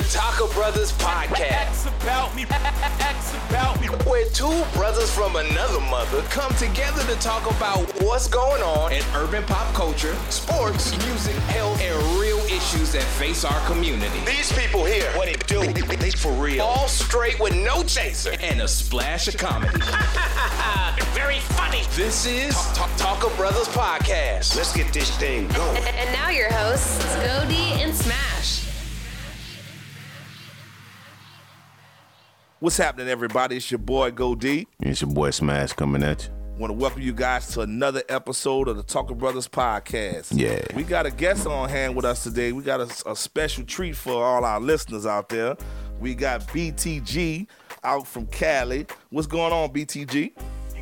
the Taco Brothers podcast. about me. X about me. Where two brothers from another mother come together to talk about what's going on in urban pop culture, sports, music, health, and real issues that face our community. These people here, what they do, they for real. All straight with no chaser and a splash of comedy. Very funny. This is Talk, Talk, Taco Brothers podcast. Let's get this thing going. And, and now your hosts, Cody and Smash. What's happening, everybody? It's your boy Go D. It's your boy Smash coming at you. Want to welcome you guys to another episode of the Talker Brothers podcast. Yeah. we got a guest on hand with us today. We got a, a special treat for all our listeners out there. We got BTG out from Cali. What's going on, BTG?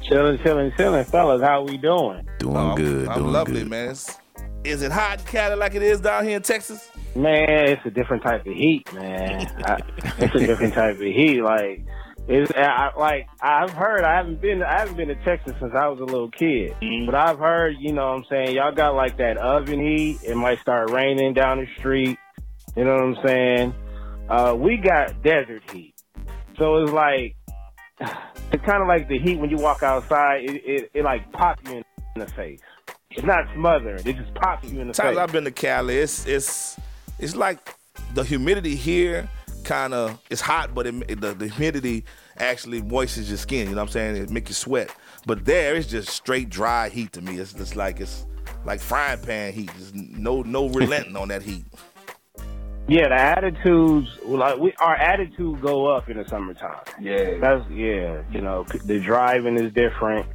Chilling, chilling, chilling, fellas. How we doing? Doing Um, good. I'm doing lovely, good. man. It's- is it hot in Cali like it is down here in Texas? Man, it's a different type of heat, man. I, it's a different type of heat. Like, it's I, like I've heard. I haven't been. I haven't been to Texas since I was a little kid. But I've heard. You know, what I'm saying y'all got like that oven heat. It might start raining down the street. You know what I'm saying? Uh, we got desert heat. So it's like it's kind of like the heat when you walk outside. It, it, it like pop you in the face. It's not smothering. It just pops you in the times face. I've been to Cali, it's it's it's like the humidity here kind of it's hot, but it, the, the humidity actually moistens your skin. You know what I'm saying? It make you sweat. But there, it's just straight dry heat to me. It's just like it's like frying pan heat. There's no no relenting on that heat. Yeah, the attitudes like we our attitude go up in the summertime. Yeah. That's yeah, you know, the driving is different.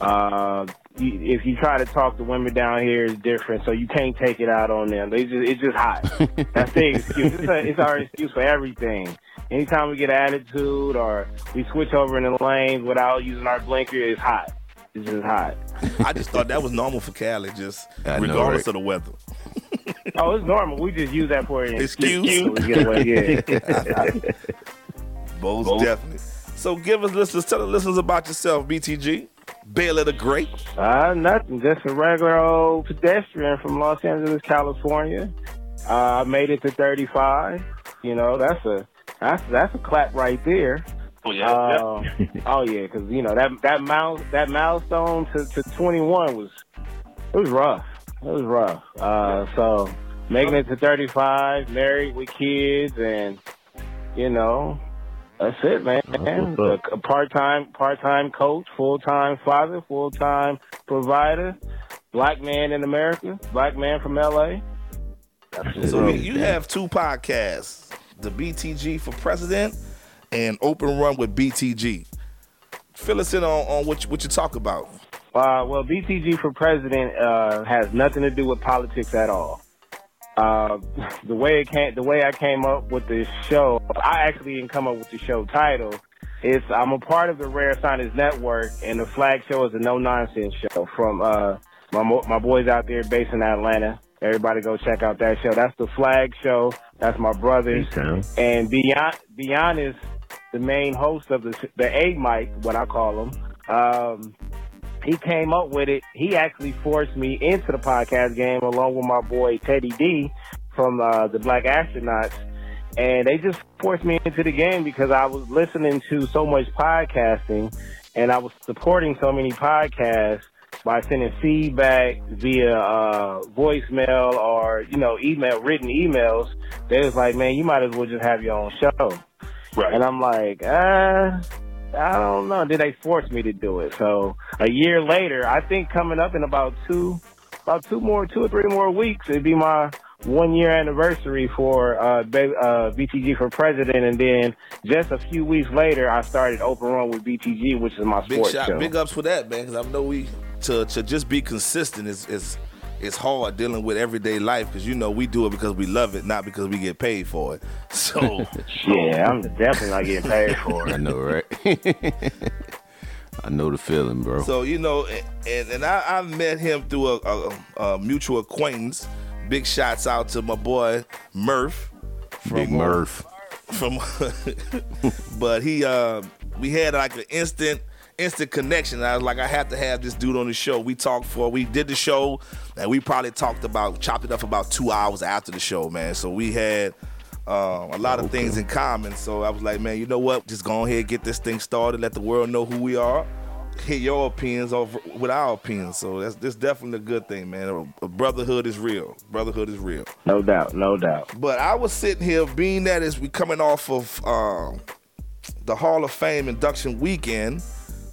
Uh, if you try to talk to women down here, it's different. So you can't take it out on them. They just it's just hot. That's the excuse. It's, a, it's our excuse for everything. Anytime we get attitude or we switch over in the lanes without using our blinker, it's hot. It's just hot. I just thought that was normal for Cali, just I know, regardless right? of the weather. Oh, it's normal. We just use that for an Excuse? excuse. So get away. Yeah. Most definitely. So give us listeners, tell the listeners about yourself, BTG. Baylor the Great. Uh, nothing. Just a regular old pedestrian from Los Angeles, California. Uh, I made it to 35. You know, that's a that's that's a clap right there. Oh yeah. oh yeah, because you know that that mouse that milestone to, to 21 was it was rough. It was rough. Uh, so making it to 35, married with kids, and you know. That's it, man. what's A, a part-time, part-time coach, full-time father, full-time provider, black man in America, black man from LA. So you- you have two podcasts, the BTG for President and Open Run with BTG. Fill us in on, on what, you, what you talk about. Uh, well, BTG for president uh, has nothing to do with politics at all. Uh, the way it came, the way I came up with this show, I actually didn't come up with the show title. It's I'm a part of the Rare Science Network, and the flag show is a no nonsense show from uh, my my boys out there based in Atlanta. Everybody go check out that show. That's the flag show. That's my brothers. And beyond beyond is the main host of the the A mic, what I call him. Um, he came up with it. He actually forced me into the podcast game along with my boy Teddy D from uh, the Black Astronauts. And they just forced me into the game because I was listening to so much podcasting and I was supporting so many podcasts by sending feedback via uh, voicemail or, you know, email, written emails. They was like, man, you might as well just have your own show. Right. And I'm like, uh, I don't know. Did they force me to do it? So a year later, I think coming up in about two, about two more, two or three more weeks, it'd be my one year anniversary for uh, uh, BTG for president. And then just a few weeks later, I started Open Run with BTG, which is my Big sports shot, show. big ups for that, man. Because I know we to to just be consistent is is is hard dealing with everyday life. Because you know we do it because we love it, not because we get paid for it. So yeah, I'm definitely not getting paid for it. I know, right? I know the feeling, bro. So you know, and and I, I met him through a, a, a mutual acquaintance. Big shots out to my boy Murph. From, Big Murph. From, but he, uh, we had like an instant, instant connection. I was like, I have to have this dude on the show. We talked for, we did the show, and we probably talked about, chopped it up about two hours after the show, man. So we had um, a lot of Okay. things in common. So I was like, man, you know what? Just go ahead, get this thing started, let the world know who we are. Hit your opinions over with our opinions. So that's that's definitely a good thing, man. Brotherhood is real. Brotherhood is real. No doubt, no doubt. But I was sitting here, being that as we coming off of um, the Hall of Fame induction weekend,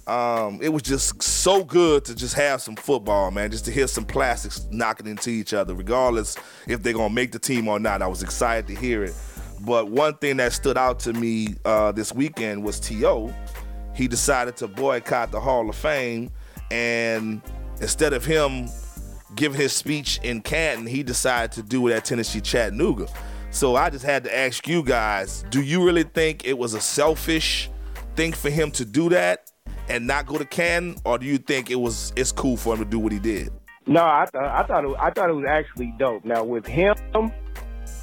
um, it was just so good to just have some football, man. Just to hear some plastics knocking into each other, regardless if they're gonna make the team or not. I was excited to hear it. But one thing that stood out to me uh, this weekend was T.O. He decided to boycott the Hall of Fame, and instead of him giving his speech in Canton, he decided to do it at Tennessee Chattanooga. So I just had to ask you guys, do you really think it was a selfish thing for him to do that and not go to Canton, or do you think it was it's cool for him to do what he did? No, I thought I thought it, I thought it was actually dope. Now with him,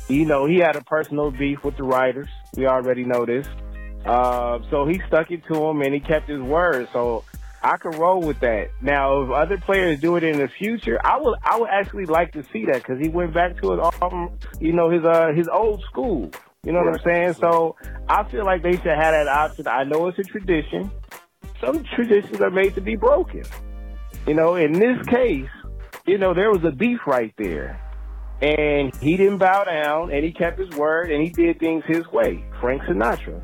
you know, he had a personal beef with the writers. We already know this. Uh, so he stuck it to him and he kept his word. So I could roll with that. Now, if other players do it in the future, I would I would actually like to see that because he went back to his um, you know his uh his old school. You know what I'm saying? So I feel like they should have that option. I know it's a tradition. Some traditions are made to be broken. You know, in this case, you know, there was a beef right there. And he didn't bow down and he kept his word and he did things his way. Frank Sinatra.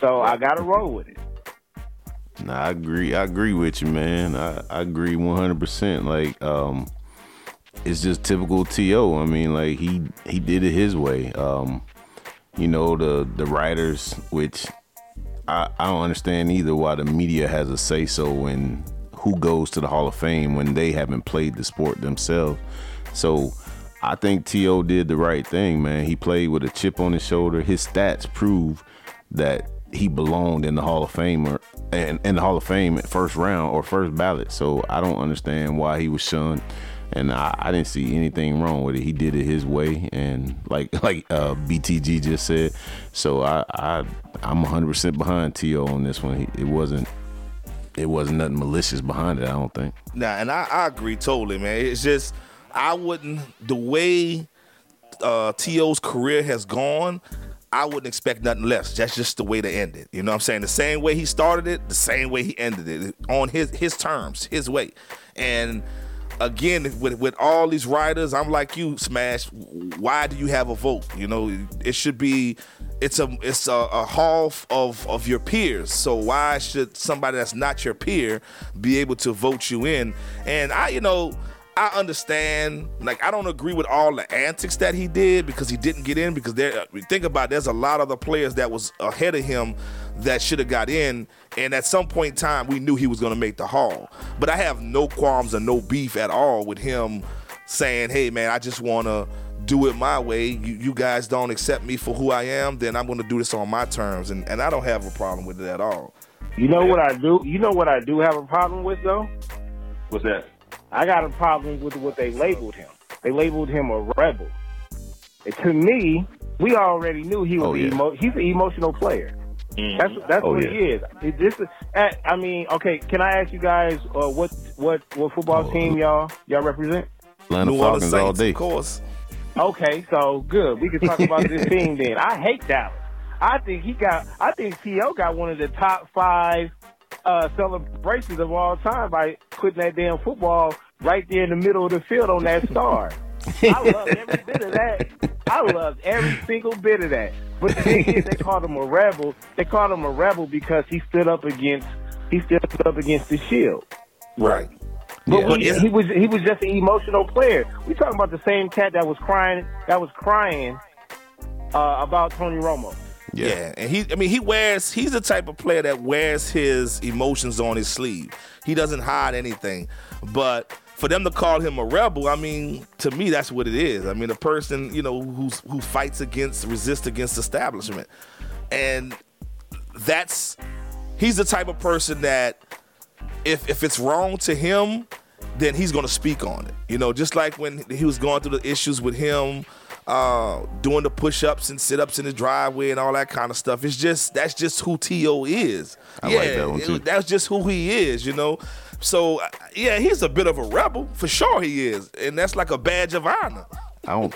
So I gotta roll with it. Nah, I agree. I agree with you, man. I, I agree one hundred percent. Like, um, it's just typical To. I mean, like he he did it his way. Um, you know the the writers, which I I don't understand either why the media has a say so when who goes to the Hall of Fame when they haven't played the sport themselves. So I think T.O. did the right thing, man. He played with a chip on his shoulder. His stats prove that he belonged in the Hall of Fame or in the Hall of Fame at first round or first ballot. So I don't understand why he was shunned. And I, I didn't see anything wrong with it. He did it his way, and like like uh, BTG just said. So I, I I'm 100 percent behind T.O. on this one. It wasn't it wasn't nothing malicious behind it. I don't think. Nah, and I, I agree totally, man. It's just I wouldn't the way uh, T.O.'s career has gone. I wouldn't expect nothing less. That's just the way to end it. You know what I'm saying? The same way he started it, the same way he ended it on his his terms, his way. And again, with with all these writers, I'm like you, Smash. Why do you have a vote? You know, it should be. It's a it's a, a hall of of your peers. So why should somebody that's not your peer be able to vote you in? And I, you know. I understand. Like, I don't agree with all the antics that he did because he didn't get in. Because there, think about, it, there's a lot of the players that was ahead of him that should have got in. And at some point in time, we knew he was going to make the hall. But I have no qualms or no beef at all with him saying, "Hey, man, I just want to." Do it my way. You, you guys don't accept me for who I am, then I'm going to do this on my terms, and, and I don't have a problem with it at all. You know what I do? You know what I do have a problem with though? What's that? I got a problem with what they labeled him. They labeled him a rebel. And to me, we already knew he was Oh, yeah. emo- he's an emotional player. That's that's Oh, what yeah. he is. This is. eh, I mean, okay. Can I ask you guys uh, what what what football Oh, team y'all y'all represent? Atlanta New Orleans Falcons all day. of course. Okay, so good. We can talk about this team then. I hate Dallas. I think he got. I think T.O. got one of the top five uh, celebrations of all time by putting that damn football right there in the middle of the field on that star. I love every bit of that. I love every single bit of that. But the thing is, they called him a rebel. They called him a rebel because he stood up against. He stood up against the shield. Right. But Yeah. we, he was he was just an emotional player. We talking about the same cat that was crying that was crying uh, about Tony Romo. Yeah. and he I mean he wears he's the type of player that wears his emotions on his sleeve. He doesn't hide anything. But for them to call him a rebel, I mean, to me that's what it is. I mean, a person, you know, who's who fights against resists against establishment. And that's he's the type of person that if if it's wrong to him, then he's gonna speak on it. You know, just like when he was going through the issues with him uh, doing the push-ups and sit-ups in the driveway and all that kind of stuff. It's just that's just who T.O. is. I yeah, like that one, it- too. that's just who he is. You know. So uh, yeah, he's a bit of a rebel for sure. He is, and that's like a badge of honor. I don't.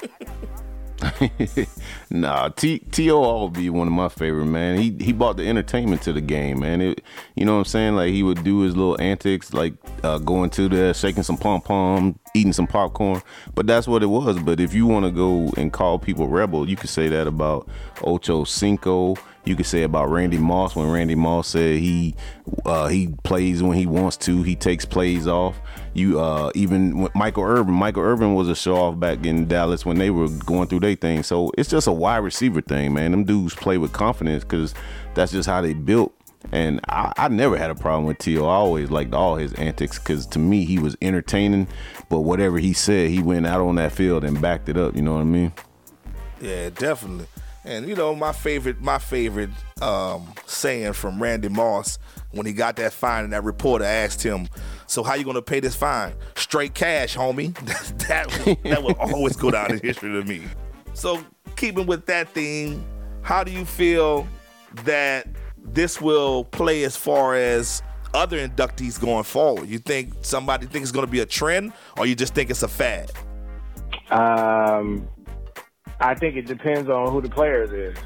nah, T T.O. will be one of my favorite man. He he brought the entertainment to the game, man. It, you know what I'm saying? Like he would do his little antics, like uh, going to the shaking some pom pom, eating some popcorn. But that's what it was. But if you want to go and call people rebel, you could say that about Ocho Cinco. You could say about Randy Moss when Randy Moss said he uh, he plays when he wants to. He takes plays off. You uh, even Michael Irvin. Michael Irvin was a show off back in Dallas when they were going through their thing. So it's just a wide receiver thing, man. Them dudes play with confidence because that's just how they built. And I, I never had a problem with T.O. I always liked all his antics because to me he was entertaining. But whatever he said, he went out on that field and backed it up. You know what I mean? Yeah, definitely. And you know, my favorite, my favorite um, saying from Randy Moss when he got that fine, and that reporter asked him, "So how you gonna pay this fine? Straight cash, homie." that that, will always go down in history to me. So keeping with that theme, how do you feel that this will play as far as other inductees going forward? You think somebody thinks it's going to be a trend, or you just think it's a fad? Um, I think it depends on who the players is.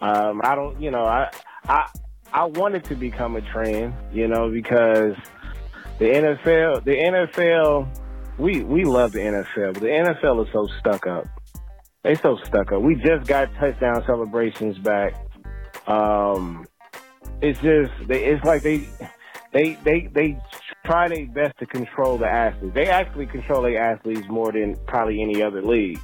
Um, I don't, you know, I, I, I want it to become a trend, you know, because the NFL, the NFL, we we love the NFL, but the NFL is so stuck up. They so stuck up. We just got touchdown celebrations back. Um, it's just, they, it's like they, they, they, they try their best to control the athletes. They actually control their athletes more than probably any other league.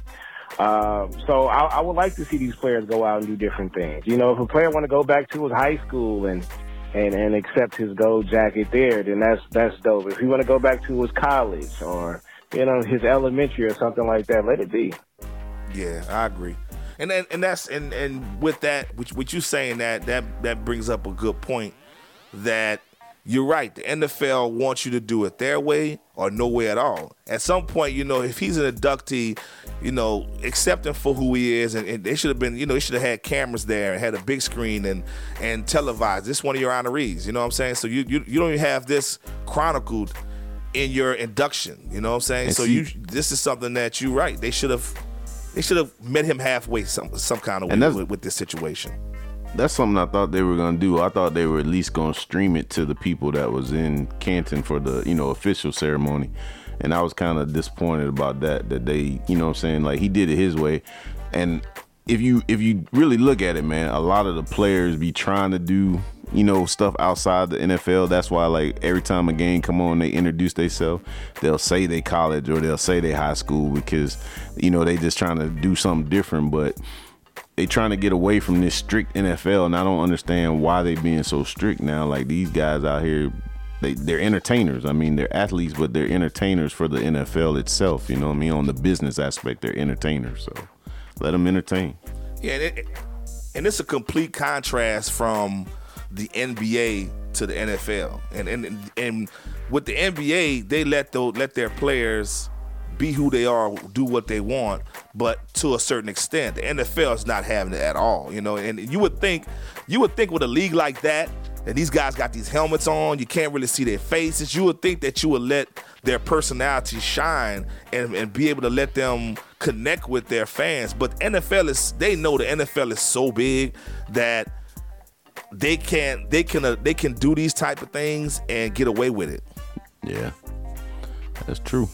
Um, so I, I, would like to see these players go out and do different things. You know, if a player want to go back to his high school and and and accept his gold jacket there, then that's that's dope. If he want to go back to his college or you know his elementary or something like that, let it be. Yeah, I agree. And and, and that's and and with that, which what you saying that that that brings up a good point that you're right. The NFL wants you to do it their way or no way at all. At some point, you know, if he's an inductee, you know, accepting for who he is, and, and they should have been, you know, they should have had cameras there and had a big screen and and televised. This one of your honorees, you know what I'm saying? So you you, you don't even have this chronicled in your induction. You know what I'm saying? And so see, you this is something that you right. They should have they should have met him halfway some some kind of way with, with this situation that's something I thought they were gonna do. I thought they were at least gonna stream it to the people that was in Canton for the you know official ceremony, and I was kind of disappointed about that. That they you know I'm saying like he did it his way, and if you if you really look at it, man, a lot of the players be trying to do you know stuff outside the NFL. That's why like every time a game come on, they introduce themselves. They'll say they college or they'll say they high school because you know they just trying to do something different, but they trying to get away from this strict NFL, and I don't understand why they being so strict now. Like these guys out here, they they're entertainers. I mean, they're athletes, but they're entertainers for the NFL itself. You know what I mean? On the business aspect, they're entertainers. So let them entertain. Yeah, and, it, and it's a complete contrast from the NBA to the NFL, and and and with the NBA, they let the let their players be who they are, do what they want, but to a certain extent, the NFL is not having it at all. You know, and you would think, you would think with a league like that, and these guys got these helmets on, you can't really see their faces. You would think that you would let their personality shine and, and be able to let them connect with their fans. But NFL is, they know the NFL is so big that they can't—they can uh, they can do these type of things and get away with it. Yeah, that's true.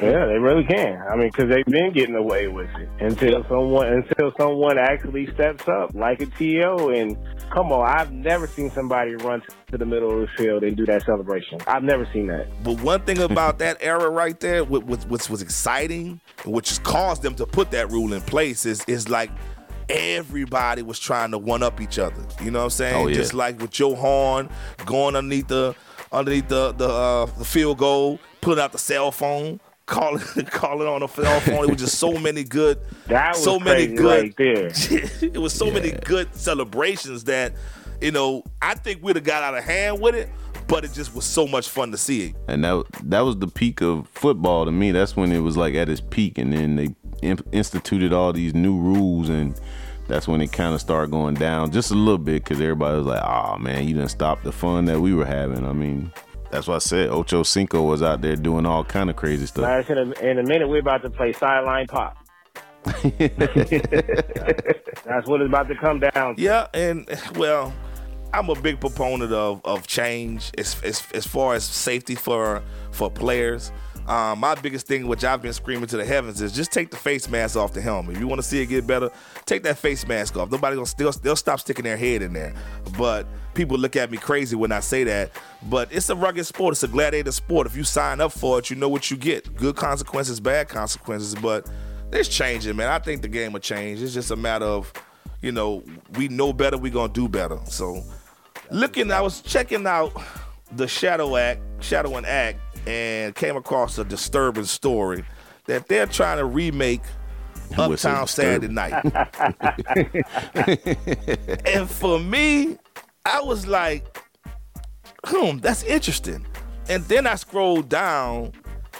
Yeah, they really can. I mean, because they've been getting away with it until someone until someone actually steps up, like a To. And come on, I've never seen somebody run to the middle of the field and do that celebration. I've never seen that. But one thing about that era right there, which, which was exciting, which caused them to put that rule in place, is is like everybody was trying to one up each other. You know what I'm saying? Oh, yeah. Just like with Joe Horn going underneath the underneath the the, uh, the field goal, pulling out the cell phone calling calling on a cell phone. It was just so many good, so many good. Right there. it was so yeah. many good celebrations that you know I think we'd have got out of hand with it, but it just was so much fun to see. And that that was the peak of football to me. That's when it was like at its peak, and then they instituted all these new rules and. That's when it kind of started going down just a little bit because everybody was like, "Oh man, you didn't stop the fun that we were having." I mean, that's why I said Ocho Cinco was out there doing all kind of crazy stuff. in, a, in a minute, we're about to play sideline pop. That's what it's about to come down to. Yeah, and well, I'm a big proponent of, of change as, as, as far as safety for for players. Um, my biggest thing, which I've been screaming to the heavens, is just take the face mask off the helmet. If you want to see it get better, take that face mask off. Nobody gonna still they'll stop sticking their head in there. But people look at me crazy when I say that. But it's a rugged sport. It's a gladiator sport. If you sign up for it, you know what you get. Good consequences, bad consequences. But it's changing, man. I think the game will change. It's just a matter of, you know, we know better. We gonna do better. So, looking, I was checking out the Shadow Act, Shadow and Act and came across a disturbing story that they're trying to remake Uptown Saturday Night. and for me, I was like, hmm, that's interesting. And then I scrolled down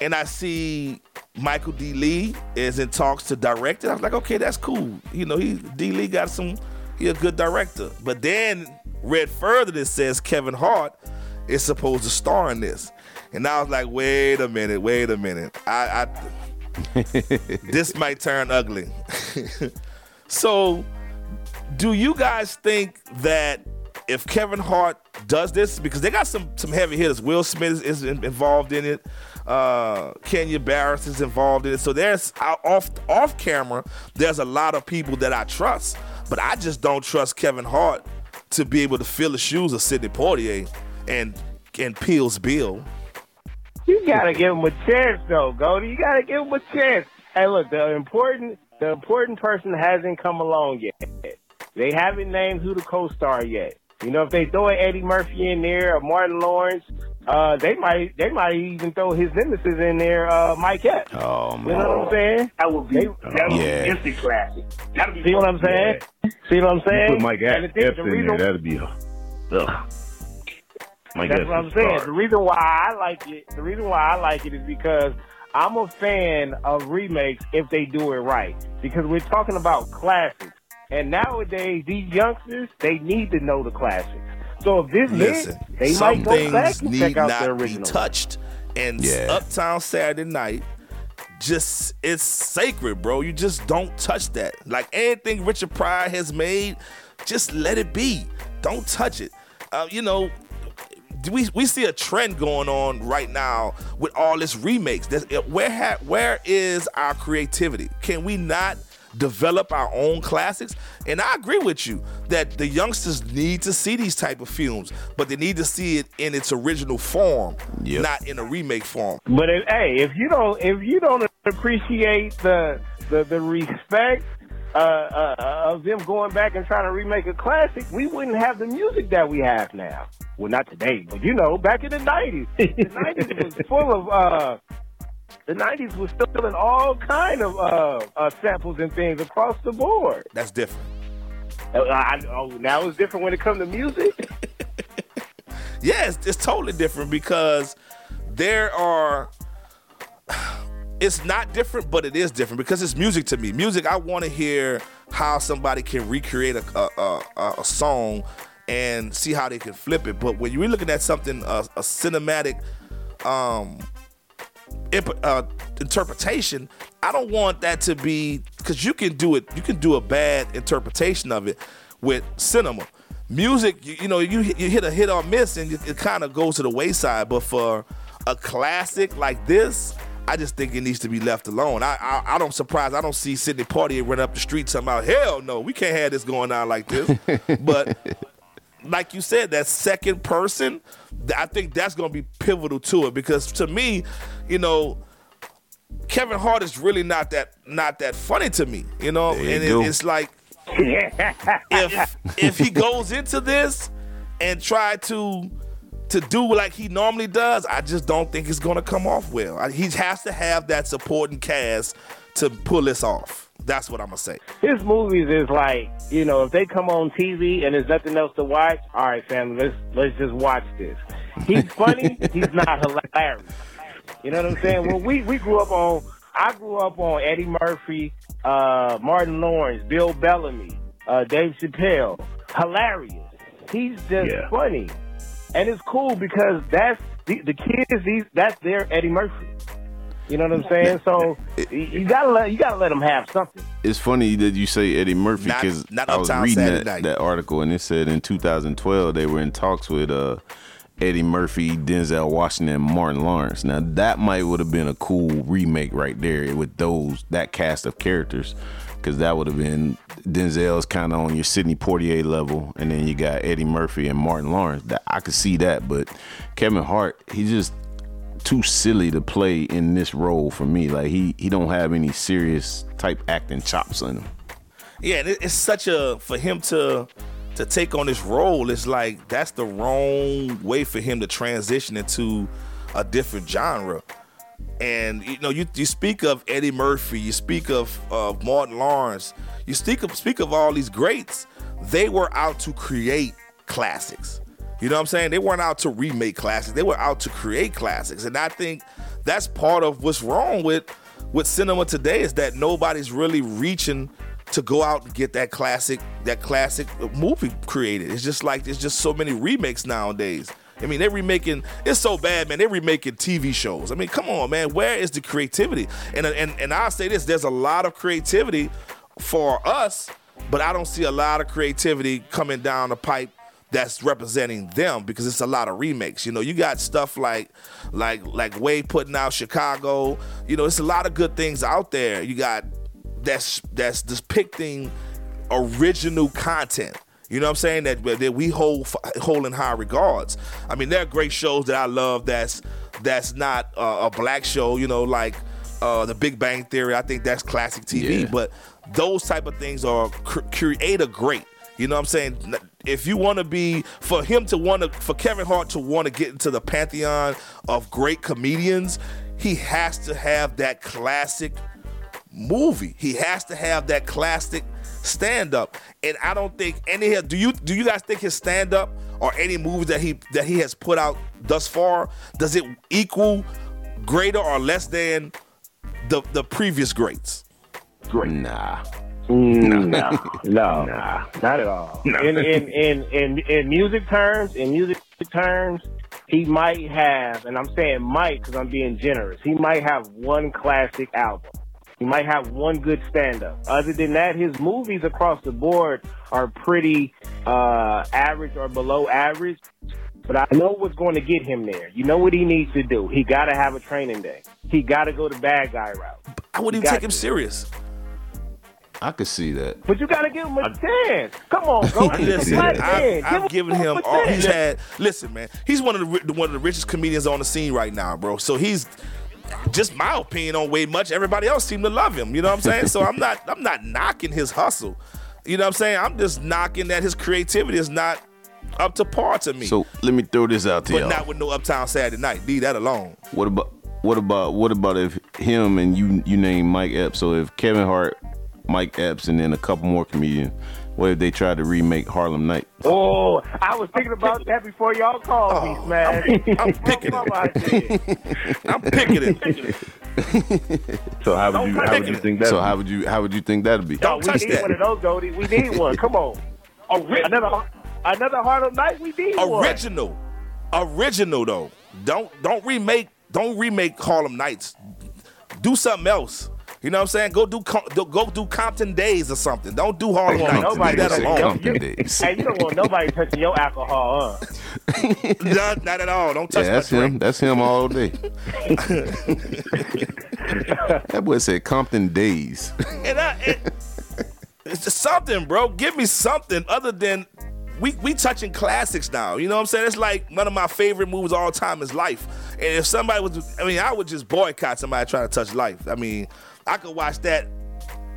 and I see Michael D. Lee is in talks to direct it. I was like, okay, that's cool. You know, he D. Lee got some, he a good director. But then read further that says Kevin Hart is supposed to star in this. And I was like, wait a minute, wait a minute. I, I this might turn ugly. so, do you guys think that if Kevin Hart does this, because they got some some heavy hitters, Will Smith is, involved in it, uh, Kenya Barris is involved in it. So there's off off camera, there's a lot of people that I trust, but I just don't trust Kevin Hart to be able to fill the shoes of Sidney Poitier and and Peele's Bill. You gotta give him a chance, though, Goldie. You gotta give him a chance. Hey, look, the important the important person hasn't come along yet. They haven't named who the co-star yet. You know, if they throw Eddie Murphy in there or Martin Lawrence, uh, they might they might even throw his nemesis in there, uh, Mike Epps. Oh man, you know what I'm saying? That would be they, that would yeah. be instant classic. That'd be see what I'm saying? Yeah. See what I'm saying? put Mike Epps in there, that'd be. Ugh. That's what I'm saying. The reason why I like it, the reason why I like it is because I'm a fan of remakes if they do it right. Because we're talking about classics. And nowadays, these youngsters, they need to know the classics. So if this Listen, hit, they might go back and check out the original. Be touched. And yeah. Uptown Saturday Night, just it's sacred, bro. You just don't touch that. Like anything Richard Pryor has made, just let it be. Don't touch it. Uh, you know, we we see a trend going on right now with all this remakes. where ha, where is our creativity? Can we not develop our own classics? And I agree with you that the youngsters need to see these type of films, but they need to see it in its original form, yep. not in a remake form. But if, hey, if you don't if you don't appreciate the the, the respect uh, uh, of them going back and trying to remake a classic, we wouldn't have the music that we have now. Well, not today, but you know, back in the '90s, the '90s was full of. Uh, the '90s was still in all kind of uh, uh, samples and things across the board. That's different. Uh, I, oh, now it's different when it comes to music. yeah, it's, it's totally different because there are it's not different, but it is different because it's music to me. Music, I want to hear how somebody can recreate a, a, a, a, song and see how they can flip it. But when you're looking at something, a cinematic um, imp- uh, interpretation, I don't want that to be because you can do it. You can do a bad interpretation of it with cinema. Music, you, you know, you you hit a hit or miss, and it kind of goes to the wayside. But for a classic like this, I just think it needs to be left alone. I I, I don't surprise. I don't see Sidney Poitier run up the street talking about hell no, we can't have this going on like this. but like you said, that second person, I think that's going to be pivotal to it because to me, you know, Kevin Hart is really not that not that funny to me, you know, you and it, it's like if if he goes into this and try to to do like he normally does, I just don't think it's going to come off well. He has to have that supporting cast to pull this off. That's what I'm gonna say. His movies is like, you know, if they come on TV and there's nothing else to watch, all right, family, let's let's just watch this. He's funny, he's not hilarious. You know what I'm saying? Well, we we grew up on, I grew up on Eddie Murphy, uh, Martin Lawrence, Bill Bellamy, uh, Dave Chappelle. Hilarious. He's just yeah. funny and it's cool because that's the, the kids. These that's their Eddie Murphy. You know what I'm saying? So you gotta let you gotta let them have something. It's funny that you say Eddie Murphy because I was reading that, that article and it said in 2012 they were in talks with uh, Eddie Murphy, Denzel Washington, Martin Lawrence. Now that might would have been a cool remake right there with those that cast of characters because that would have been Denzel's kind of on your Sidney Poitier level, and then you got Eddie Murphy and Martin Lawrence. That I could see that, but Kevin Hart, he's just too silly to play in this role for me. Like he he don't have any serious type acting chops in him. Yeah, it's such a for him to to take on this role. It's like that's the wrong way for him to transition into a different genre. And you know, you, you speak of Eddie Murphy, you speak of uh, Martin Lawrence, you speak of speak of all these greats. They were out to create classics. You know what I'm saying? They weren't out to remake classics. They were out to create classics. And I think that's part of what's wrong with with cinema today is that nobody's really reaching to go out and get that classic that classic movie created. It's just like there's just so many remakes nowadays. I mean, they're remaking. It's so bad, man. They're remaking TV shows. I mean, come on, man. Where is the creativity? And and and I'll say this: there's a lot of creativity for us, but I don't see a lot of creativity coming down the pipe that's representing them because it's a lot of remakes. You know, you got stuff like like like Waithe putting out Chicago. You know, it's a lot of good things out there. You got that's that's depicting original content. You know what I'm saying? That that we hold hold in high regards. I mean, there are great shows that I love. That's that's not uh, a black show. You know, like uh, The Big Bang Theory. I think that's classic TV. Yeah. But those type of things are cr- creator great. You know what I'm saying? If you want to be, for him to want to, for Kevin Hart to want to get into the pantheon of great comedians, he has to have that classic movie. He has to have that classic stand up. And I don't think any do you do you guys think his stand up or any movies that he that he has put out thus far does it equal greater or less than the the previous greats? Great. Nah. Mm, no, no, nah, not at all. No. In, in in in in music terms, in music terms, he might have, and I'm saying might because I'm being generous. He might have one classic album. He might have one good stand-up. Other than that, his movies across the board are pretty uh, average or below average. But I know what's going to get him there. You know what he needs to do. He got to have a training day. He got to go the bad guy route. I wouldn't even take to. him serious. I could see that. But you got to give him a I, chance. Come on, bro. listen, I've, I've given him all. He's had. Listen, man. He's one of the one of the richest comedians on the scene right now, bro. So he's just my opinion on way much. Everybody else seem to love him. You know what I'm saying? so I'm not I'm not knocking his hustle. You know what I'm saying? I'm just knocking that his creativity is not up to par to me. So let me throw this out to but y'all. not with no Uptown Saturday Night. Leave that alone. What about what about what about if him and you you name Mike Epps? So if Kevin Hart Mike Epps, and then a couple more comedians. What if they tried to remake Harlem Night? Oh, I was thinking about that before y'all called oh, me, man. I'm, I'm picking it. I'm picking it. so how would you how would you think that? So how would you how would you think that'd be? Don't we need that. one of those, Goldie. We need one. Come on. Another another Harlem Night. We need original. One. Original though. Don't don't remake don't remake Harlem Nights. Do something else. You know what I'm saying? Go do go do Compton Days or something. Don't do Harlem Nights. Nobody that alone. Compton Days. Hey, you don't want nobody touching your alcohol, huh? not, not at all. Don't touch yeah, that's him. Drink. That's him all day. that boy said Compton Days. and I, it, it's just something, bro. Give me something other than we we touching classics now. You know what I'm saying? It's like one of my favorite movies all time is Life. And if somebody was, I mean, I would just boycott somebody trying to touch Life. I mean, I could watch that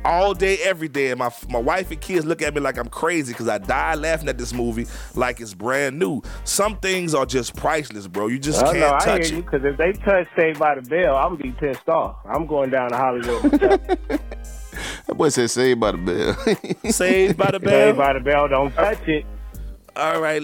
all day, every day, and my my wife and kids look at me like I'm crazy because I die laughing at this movie like it's brand new. Some things are just priceless, bro. You just can't no, touch it. Because if they touch Saved by the Bell, I'm gonna be pissed off. I'm going down to Hollywood. that boy said Saved by the Bell. Saved by the Bell. Saved by the Bell. Don't touch it. All right.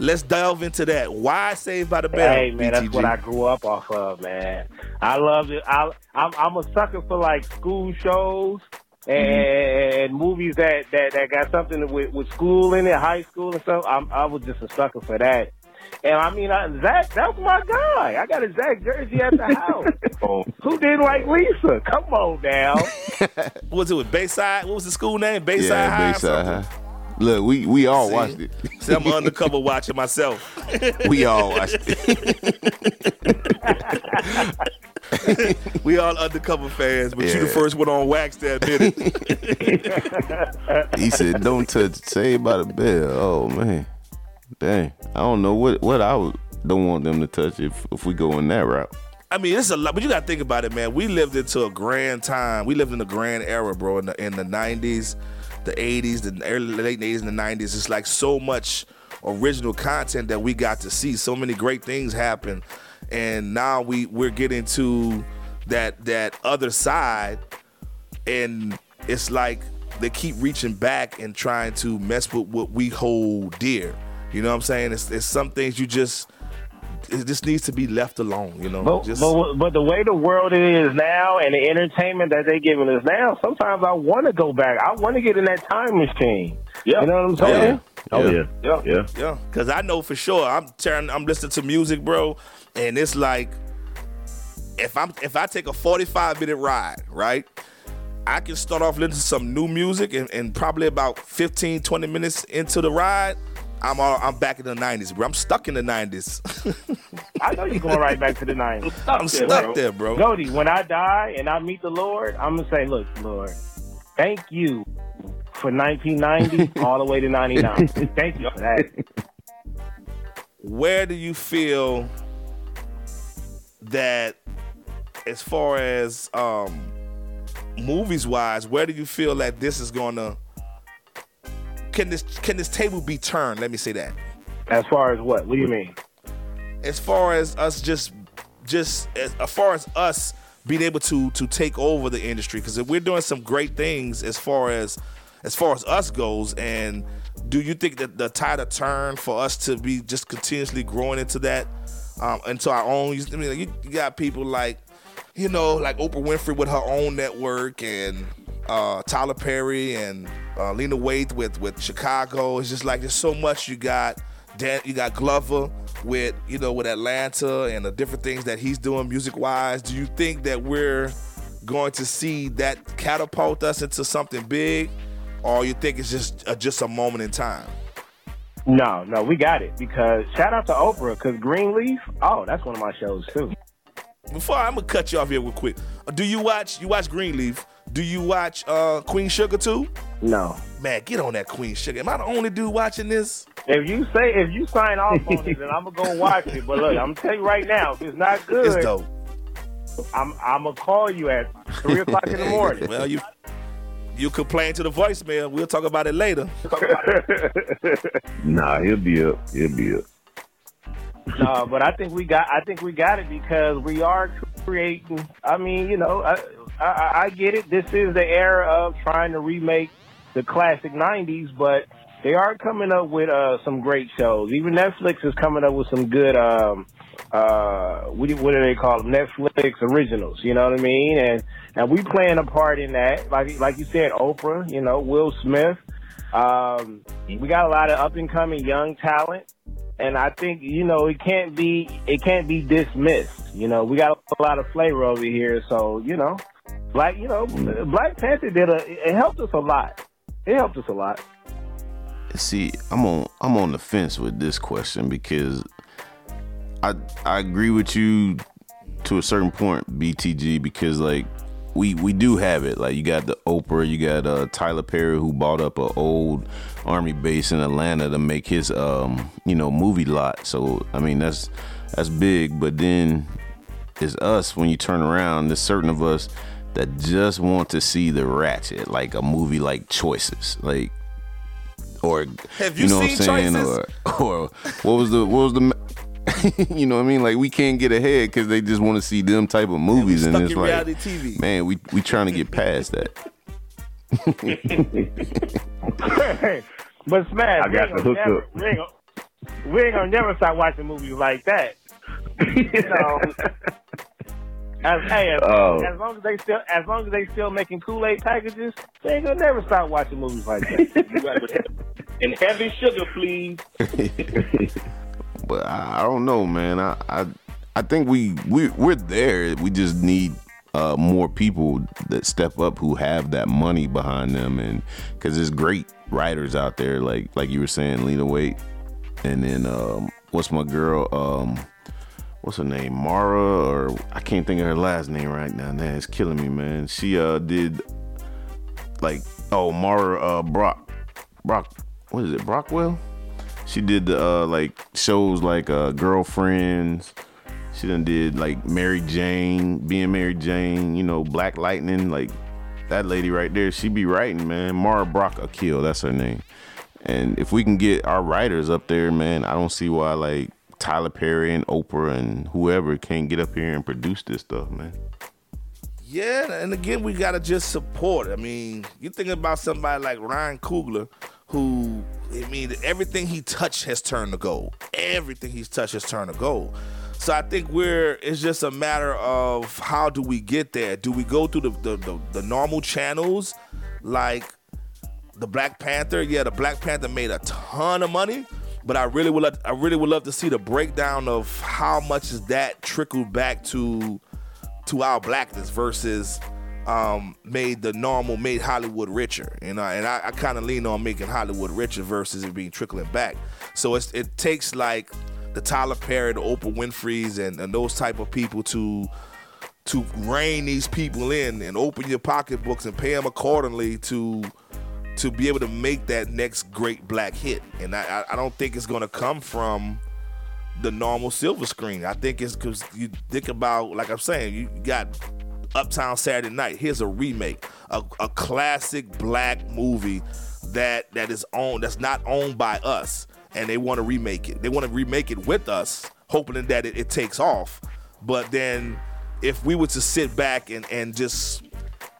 Let's delve into that. Why Saved by the Bell? Hey man, BTG? that's what I grew up off of, man. I love it. I, I'm, I'm a sucker for like school shows and, mm-hmm. and movies that, that, that got something with, with school in it, high school and stuff. I'm, I was just a sucker for that. And I mean, I, Zach, that's my guy. I got a Zach jersey at the house. oh. Who didn't like Lisa? Come on now. what was it with Bayside? What was the school name? Bayside yeah, High. Bayside High. Look, we we all See? watched it. See, I'm undercover watching myself. we all watched it. we all undercover fans, but yeah. you the first one on wax that minute. he said, "Don't touch Saved by the Bell." Oh man, dang! I don't know what what I would, don't want them to touch if if we go in that route. I mean, it's a lot, but you got to think about it, man. We lived into a grand time. We lived in a grand era, bro, in the in the '90s the 80s, the early late 80s and the 90s. It's like so much original content that we got to see. So many great things happen, and now we we're getting to that that other side, and it's like they keep reaching back and trying to mess with what we hold dear. You know what I'm saying? It's, it's some things you just it just needs to be left alone, you know. But, just, but, but the way the world is now and the entertainment that they're giving us now, sometimes I want to go back. I want to get in that time machine. Yeah, you know what I'm saying? Oh yeah, yeah, yeah, yeah. Because I know for sure. I'm turning. I'm listening to music, bro, and it's like if I'm if I take a 45 minute ride, right? I can start off listening to some new music and, and probably about 15, 20 minutes into the ride, I'm all, I'm back in the '90s, bro. I'm stuck in the '90s. I know you're going right back to the '90s. I'm stuck, there, bro. there, bro. Goldie, when I die and I meet the Lord, I'm gonna say, look, Lord, thank you for 1990 all the way to '99. thank you for that. Where do you feel that, as far as um, movies wise, where do you feel that this is gonna can this can this table be turned? Let me say that. As far as what? What do you mean? As far as us just just as, as far as us being able to to take over the industry because we're doing some great things as far as as far as us goes and do you think that the tide of turn for us to be just continuously growing into that um, into our own I mean you, you got people like you know like Oprah Winfrey with her own network and uh, Tyler Perry and uh, Lena Waithe with with Chicago. It's just like there's so much you got. Dan, you got Glover with you know with Atlanta and the different things that he's doing music wise. Do you think that we're going to see that catapult us into something big, or you think it's just uh, just a moment in time? No, no, we got it because shout out to Oprah because Greenleaf. Oh, that's one of my shows too. Before I'm gonna cut you off here real quick. Do you watch you watch Greenleaf? Do you watch uh, Queen Sugar too? No. Man, get on that Queen Sugar. Am I the only dude watching this? If you say if you sign off on it, then I'm gonna go watch it. But look, I'm gonna tell you right now, if it's not good, it's dope. I'm I'm gonna call you at three o'clock in the morning. well, you you complain to the voicemail. We'll talk about it later. nah, he'll be up. He'll be up. no, but I think we got. I think we got it because we are creating. I mean, you know, I, I, I get it. This is the era of trying to remake the classic '90s, but they are coming up with uh, some great shows. Even Netflix is coming up with some good. Um, uh, what do, what do they call them? Netflix originals. You know what I mean? And and we playing a part in that. Like like you said, Oprah. You know, Will Smith. Um, we got a lot of up and coming young talent and I think you know it can't be it can't be dismissed. You know, we got a lot of flavor over here, so you know, like you know, Black Panther did a it helped us a lot. It helped us a lot. See, I'm on I'm on the fence with this question because I I agree with you to a certain point, BTG, because like we we do have it. Like you got the Oprah, you got uh, Tyler Perry who bought up an old army base in Atlanta to make his um you know movie lot. So I mean that's that's big. But then it's us when you turn around. There's certain of us that just want to see the Ratchet, like a movie like Choices, like or have you, you know what I'm saying, or or what was the what was the you know what I mean? Like we can't get ahead because they just want to see them type of movies, and, it's like, TV. man, we we trying to get past that. but Smash, I got the hook never, up. We ain't, gonna, we ain't gonna never stop watching movies like that. you know, as, hey, as, oh. as, long as they still, as long as they still making Kool Aid packages, they ain't gonna never stop watching movies like that. and heavy sugar, please. but I, I don't know, man. I, I I think we we we're there. We just need uh, more people that step up who have that money behind them, and because there's great writers out there, like like you were saying, Lena Waithe, and then um, what's my girl? Um, what's her name? Mara, or I can't think of her last name right now. Man, it's killing me, man. She uh did like oh Mara uh Brock Brock what is it Brockwell? She did the uh like shows like uh girlfriends she done did like Mary Jane, being Mary Jane, you know, Black Lightning, like that lady right there. She be writing, man. Mara Brock Akil, that's her name. And if we can get our writers up there, man, I don't see why like Tyler Perry and Oprah and whoever can't get up here and produce this stuff, man. Yeah, and again, we gotta just support. I mean, you think about somebody like Ryan Coogler, who I mean, everything he touched has turned to gold. Everything he's touched has turned to gold. So I think we're it's just a matter of how do we get there? Do we go through the the, the, the normal channels like the Black Panther? Yeah, the Black Panther made a ton of money, but I really would I really would love to see the breakdown of how much is that trickled back to to our blackness versus um, made the normal made Hollywood richer, you know, and I, I kind of lean on making Hollywood richer versus it being trickling back. So it takes like the Tyler Perry, the Oprah Winfrey's, and, and those type of people to to rein these people in and open your pocketbooks and pay them accordingly to to be able to make that next great black hit. And I, I don't think it's going to come from the normal silver screen. I think it's because you think about, like I'm saying, you got Uptown Saturday Night. Here's a remake, a, a classic black movie that that is owned, that's not owned by us and they want to remake it. They want to remake it with us, hoping that it, it, takes off. But then, if we were to sit back and, and just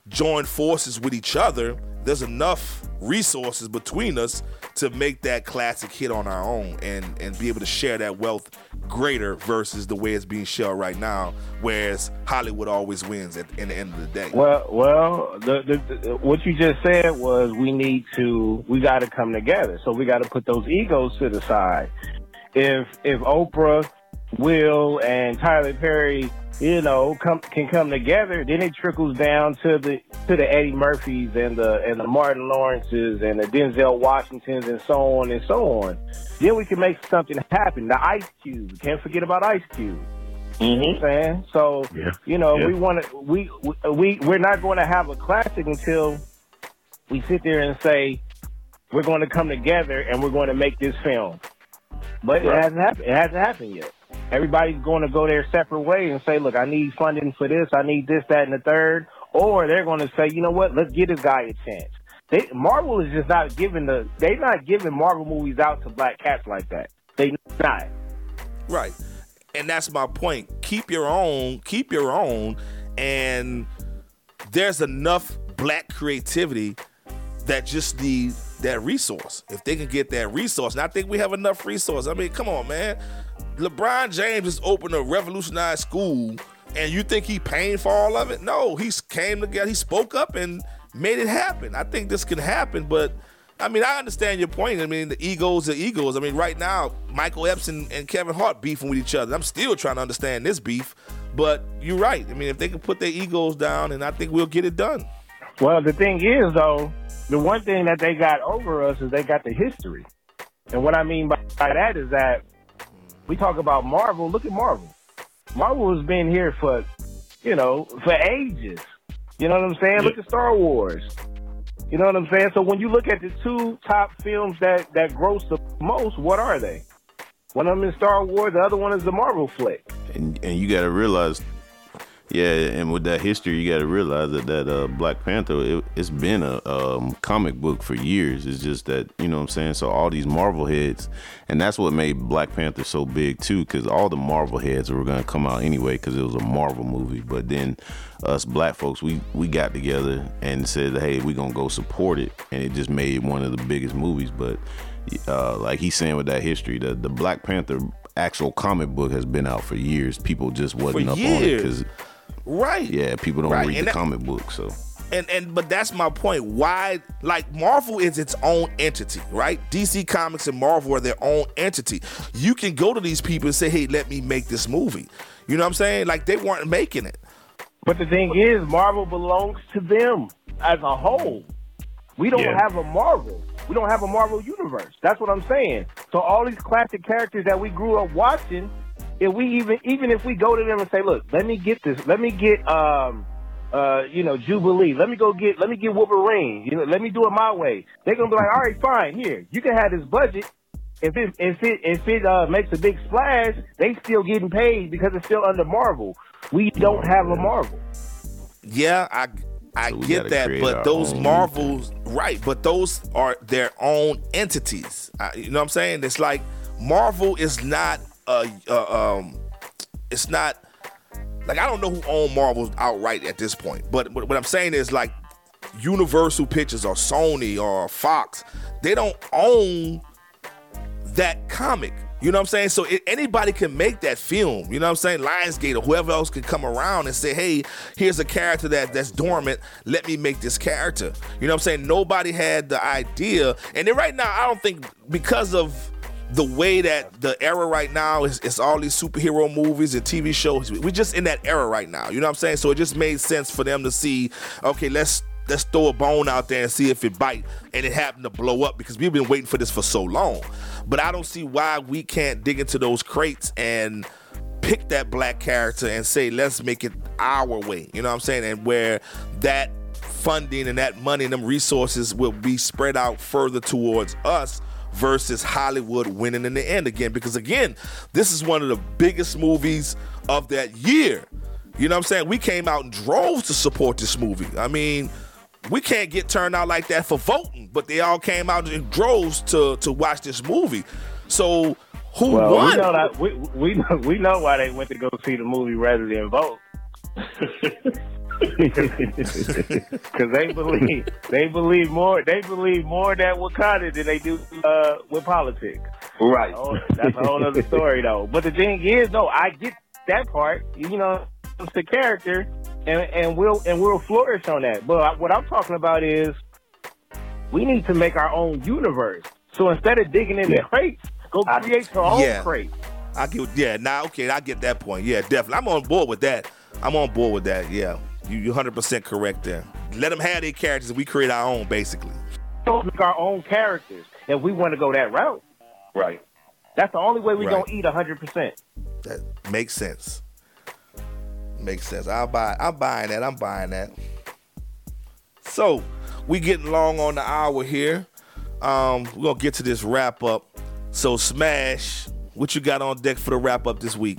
join forces with each other, there's enough resources between us to make that classic hit on our own and and be able to share that wealth greater versus the way it's being shared right now whereas hollywood always wins at, the end of the day. Well well the, the, the, what you just said was we need to we got to come together. So we got to put those egos to the side. If if oprah will and tyler perry you know, come can come together, then it trickles down to the to the Eddie Murphys and the and the Martin Lawrences and the Denzel Washingtons and so on and so on. Then we can make something happen. The Ice Cube, can't forget about Ice Cube. Mm-hmm. You know I'm saying? So yeah. you know, yeah. we want to we we we're not going to have a classic until we sit there and say we're going to come together and we're going to make this film. But right. it hasn't happened. It hasn't happened yet everybody's going to go their separate way and say, look, I need funding for this, I need this, that, and the third. Or they're going to say, you know what, let's give this guy a chance. They, Marvel is just not giving the, they're not giving Marvel movies out to black cats like that. They not. Right. And that's my point. Keep your own, keep your own, and there's enough black creativity that just need that resource. If they can get that resource, and I think we have enough resource. I mean, come on, man. LeBron James has opened a revolutionized school, and you think he paying for all of it? No, he came together, he spoke up and made it happen. I think this can happen, but I mean, I understand your point. I mean, the egos are egos. I mean, right now, Michael Epps and, and Kevin Hart beefing with each other. I'm still trying to understand this beef, but you're right. I mean, if they can put their egos down, and I think we'll get it done. Well, the thing is, though, the one thing that they got over us is they got the history. And what I mean by that is that we talk about Marvel. Look at Marvel. Marvel has been here for, you know, for ages. You know what I'm saying? Yeah. Look at Star Wars. You know what I'm saying? So when you look at the two top films that that gross the most, what are they? One of them is Star Wars. The other one is the Marvel flick. And and you got to realize yeah, and with that history, you got to realize that that uh, Black Panther, it, has been a um, comic book for years. It's just that you know what I'm saying. So all these Marvel heads, and that's what made Black Panther so big too, because all the Marvel heads were gonna come out anyway, because it was a Marvel movie. But then us black folks, we we got together and said, hey, we gonna go support it, and it just made one of the biggest movies. But uh, like he's saying with that history, the the Black Panther actual comic book has been out for years. People just wasn't for up years. on it because Right. Yeah, people don't right. read and the that, comic book, so. and and but that's my point. Why like Marvel is its own entity, right? DC Comics and Marvel are their own entity. You can go to these people and say, "Hey, let me make this movie." You know what I'm saying? Like they weren't making it. But the thing is, Marvel belongs to them as a whole. We don't yeah. have a Marvel. We don't have a Marvel universe. That's what I'm saying. So all these classic characters that we grew up watching, if we even even if we go to them and say, "Look, let me get this. Let me get um uh, you know, Jubilee. Let me go get, let me get Wolverine. You know, let me do it my way. They're gonna be like, all right, fine, here, you can have this budget. If it if it if it uh, makes a big splash, they still getting paid because it's still under Marvel. We don't have a Marvel. Yeah, I I so get that, but those Marvels, right? But those are their own entities. I, you know what I'm saying? It's like Marvel is not a, a um, it's not like I don't know who owned Marvel outright at this point, but, but what I'm saying is like Universal Pictures or Sony or Fox, they don't own that comic. You know what I'm saying? So it, anybody can make that film. You know what I'm saying? Lionsgate or whoever else can come around and say, "Hey, here's a character that that's dormant. Let me make this character." You know what I'm saying? Nobody had the idea, and then right now, I don't think because of the way that the era right now is, is all these superhero movies and TV shows. We're just in that era right now. You know what I'm saying? So it just made sense for them to see, okay, let's let's throw a bone out there and see if it bite. And it happened to blow up because we've been waiting for this for so long. But I don't see why we can't dig into those crates and pick that black character and say, let's make it our way. You know what I'm saying? And where that funding and that money and them resources will be spread out further towards us versus Hollywood winning in the end again. Because again, this is one of the biggest movies of that year. You know what I'm saying? We came out in droves to support this movie. I mean, we can't get turned out like that for voting, but they all came out in droves to to watch this movie. So who well, won? We know that we we know, we know why they went to go see the movie rather than vote. Because they believe they believe more they believe more that Wakanda than they do uh, with politics. Right. Oh, that's a whole other story though. But the thing is, no, I get that part. You know, it's the character, and and we'll and we'll flourish on that. But what I'm talking about is we need to make our own universe. So instead of digging in yeah. the crates, go create your own yeah. crate. I get yeah. Now okay, I get that point. Yeah, definitely. I'm on board with that. I'm on board with that. Yeah. You, are 100% correct there. Let them have their characters and we create our own, basically. Don't make our own characters if we want to go that route. Right. That's the only way we're right. going to eat 100%. That makes sense. Makes sense. I'll buy. I'm buying that. I'm buying that. So we getting long on the hour here. Um, we're gonna get to this wrap up. So Smash, what you got on deck for the wrap up this week?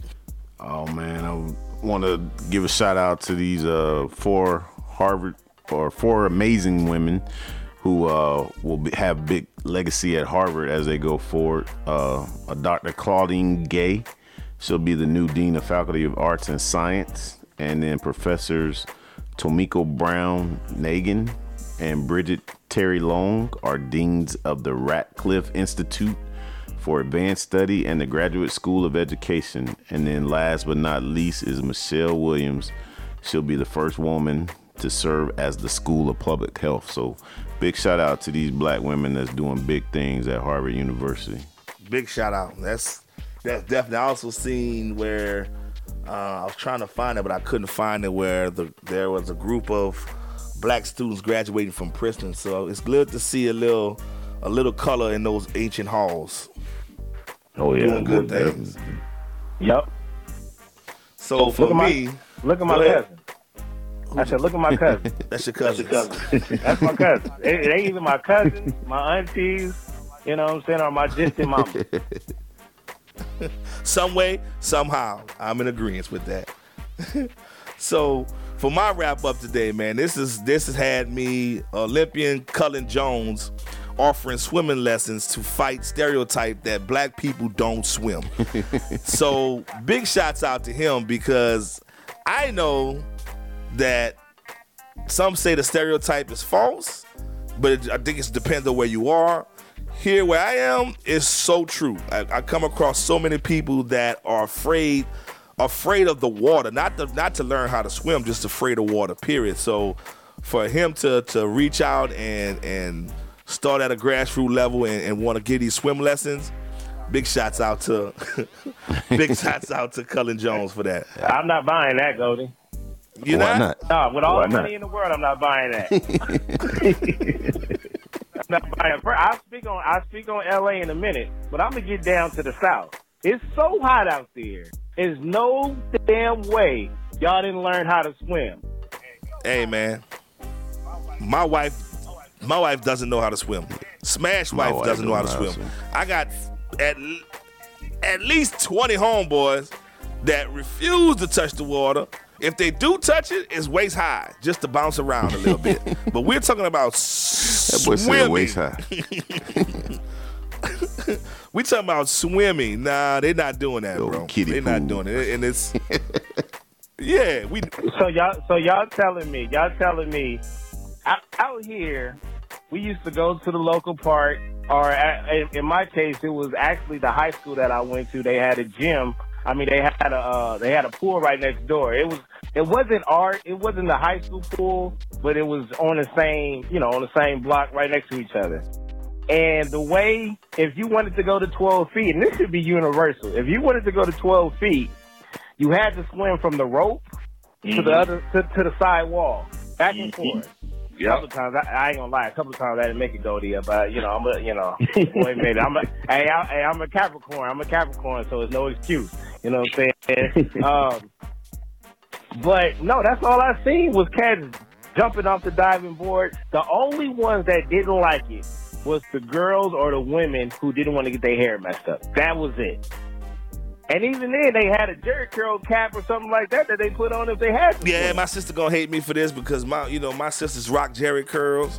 Oh man, I'm want to give a shout out to these uh, four Harvard or four amazing women who uh, will be, have big legacy at Harvard as they go forward. Uh, Dr. Claudine Gay, she'll be the new dean of Faculty of Arts and Science, and then professors Tomiko Brown Nagin and Bridget Terry Long are deans of the Radcliffe Institute for advanced study and the Graduate School of Education. And then last but not least is Michelle Williams. She'll be the first woman to serve as the School of Public Health. So big shout out to these black women that's doing big things at Harvard University. Big shout out. That's that's definitely I also seen where uh, I was trying to find it, but I couldn't find it where the, there was a group of black students graduating from Princeton. So it's good to see a little a little color in those ancient halls. Oh yeah, doing good things. Yep. So oh, for look me, my, look at my cousin. I said, look at my cousin. That's your cousin. That's my cousin. They, they either my cousins, my aunties, you know what I'm saying, or my distant mama. Some way, somehow, I'm in agreement with that. so for my wrap up today, man, this is this has had me Olympian Cullen Jones offering swimming lessons to fight stereotype that black people don't swim. so big shots out to him because I know that some say the stereotype is false, but I think it depends on where you are. Here where I am is so true. I, I come across so many people that are afraid afraid of the water, not to, not to learn how to swim, just afraid of water. Period. So for him to to reach out and and start at a grassroots level and, and want to get these swim lessons. Big shots out to big shots out to Cullen Jones for that. I'm not buying that, Goldie. You Why not? not? No, with all Why the money not? in the world, I'm not buying that. I'm not buying. it. I'll speak on I'll speak on LA in a minute, but I'm gonna get down to the south. It's so hot out there. There's no damn way y'all didn't learn how to swim. Hey man, my wife, my wife doesn't know how to swim. Smash wife, wife doesn't know how to doesn't swim. I got at at least twenty homeboys that refuse to touch the water. If they do touch it, it's waist high, just to bounce around a little bit. But we're talking about That boy said swimming. waist high. We talking about swimming. Nah, they're not doing that, Yo, bro. They're not doing it, and it's yeah. We So y'all, so y'all telling me, y'all telling me, out, out here, we used to go to the local park, or in- in my case, it was actually the high school that I went to. They had a gym. I mean, they had a uh, they had a pool right next door. It was it wasn't art. It wasn't the high school pool, but it was on the same you know on the same block right next to each other. And the way, if you wanted to go to 12 feet, and this should be universal, if you wanted to go to 12 feet, you had to swim from the rope to the other to, to the side wall, back and forth. A couple of times, I, I ain't gonna lie. A couple of times I didn't make it go there, but you know, I'm a, you know, wait a minute. I'm a, hey, I, hey, I'm a Capricorn. I'm a Capricorn, so it's no excuse. You know what I'm saying? um, but no, that's all I seen was cats jumping off the diving board. The only ones that didn't like it was the girls or the women who didn't want to get their hair messed up. That was it. And even then, they had a jerry curl cap or something like that that they put on if they had. Yeah, my sister gonna hate me for this because my, you know, my sisters rock Jerry curls,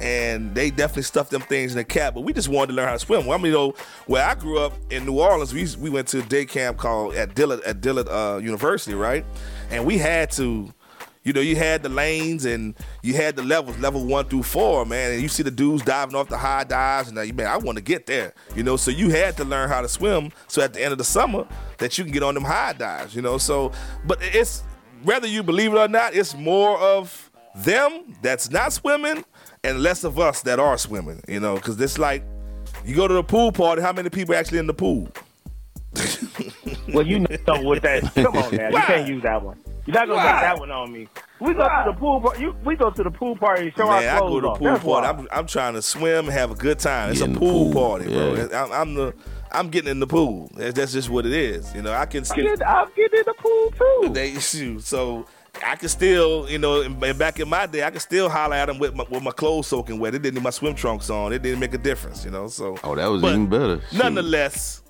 and they definitely stuffed them things in the cap. But we just wanted to learn how to swim. Well, I mean, you know, where I grew up in New Orleans, we we went to a day camp called at Dillard at Dillard uh, University, right? And we had to. You know, you had the lanes and you had the levels, level one through four, man. And you see the dudes diving off the high dives, and now, you, man, I want to get there. You know, so you had to learn how to swim. So at the end of the summer, that you can get on them high dives. You know, so but it's whether you believe it or not, it's more of them that's not swimming and less of us that are swimming. You know, because it's like you go to the pool party, how many people actually in the pool? Well, you know what that. Come on, man. You can't use that one. You're not gonna Why? make that one on me. We go to the pool. par- You, we go to the pool party. and Show Man, our I go to the pool That's party. I'm, I'm trying to swim, and have a good time. It's Get a pool, pool, party, bro. yeah. I'm, I'm the I'm getting in the pool. That's, that's just what it is. You know, I can. I'm getting, I'm getting in the pool too. They shoot. So I can still, you know, and and back in my day, I could still holler at them with my, with my clothes soaking wet. It didn't need my swim trunks on. It didn't make a difference, you know. So Oh, that was even better. Shoot. nonetheless,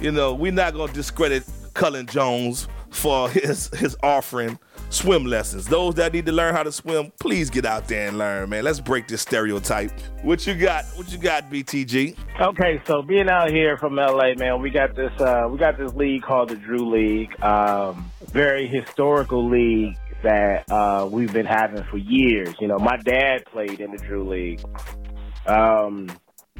you know, we're not gonna discredit Cullen Jones for his his offering swim lessons. Those that need to learn how to swim, please get out there and learn, man. Let's break this stereotype. What you got? What you got, BTG? Okay, so being out here from LA, man, we got this uh, we got this league called the Drew League, um, very historical league that uh, we've been having for years. You know, my dad played in the Drew League, um,